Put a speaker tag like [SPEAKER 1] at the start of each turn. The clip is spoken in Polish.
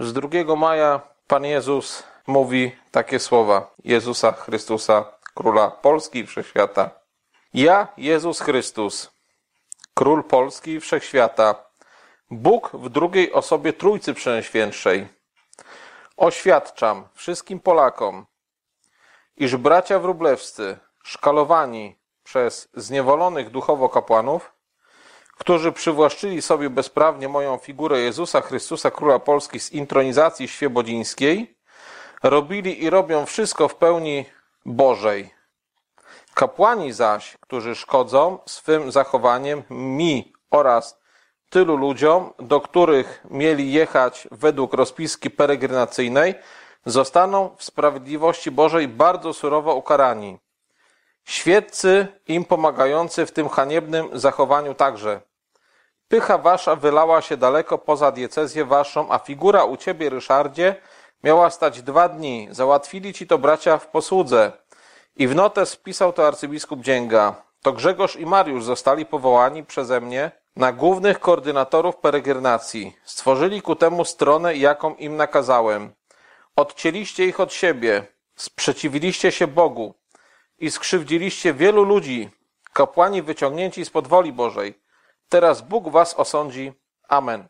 [SPEAKER 1] Z 2 maja Pan Jezus mówi takie słowa Jezusa Chrystusa, Króla Polski i Wszechświata. Ja, Jezus Chrystus, Król Polski i Wszechświata, Bóg w drugiej osobie Trójcy Przenajświętszej, oświadczam wszystkim Polakom, iż bracia wróblewscy, szkalowani przez zniewolonych duchowo kapłanów, którzy przywłaszczyli sobie bezprawnie moją figurę Jezusa Chrystusa Króla Polski z intronizacji świebodzińskiej, robili i robią wszystko w pełni Bożej. Kapłani zaś, którzy szkodzą swym zachowaniem mi oraz tylu ludziom, do których mieli jechać według rozpiski peregrinacyjnej, zostaną w sprawiedliwości Bożej bardzo surowo ukarani. Świeccy im pomagający w tym haniebnym zachowaniu także. Pycha wasza wylała się daleko poza diecezję waszą, a figura u ciebie, Ryszardzie, miała stać dwa dni. Załatwili ci to bracia w posłudze. I w notes wpisał to arcybiskup Dzięga. To Grzegorz i Mariusz zostali powołani przeze mnie na głównych koordynatorów peregrinacji. Stworzyli ku temu stronę, jaką im nakazałem. Odcięliście ich od siebie, sprzeciwiliście się Bogu i skrzywdziliście wielu ludzi, kapłani wyciągnięci spod woli Bożej. Teraz Bóg was osądzi. Amen.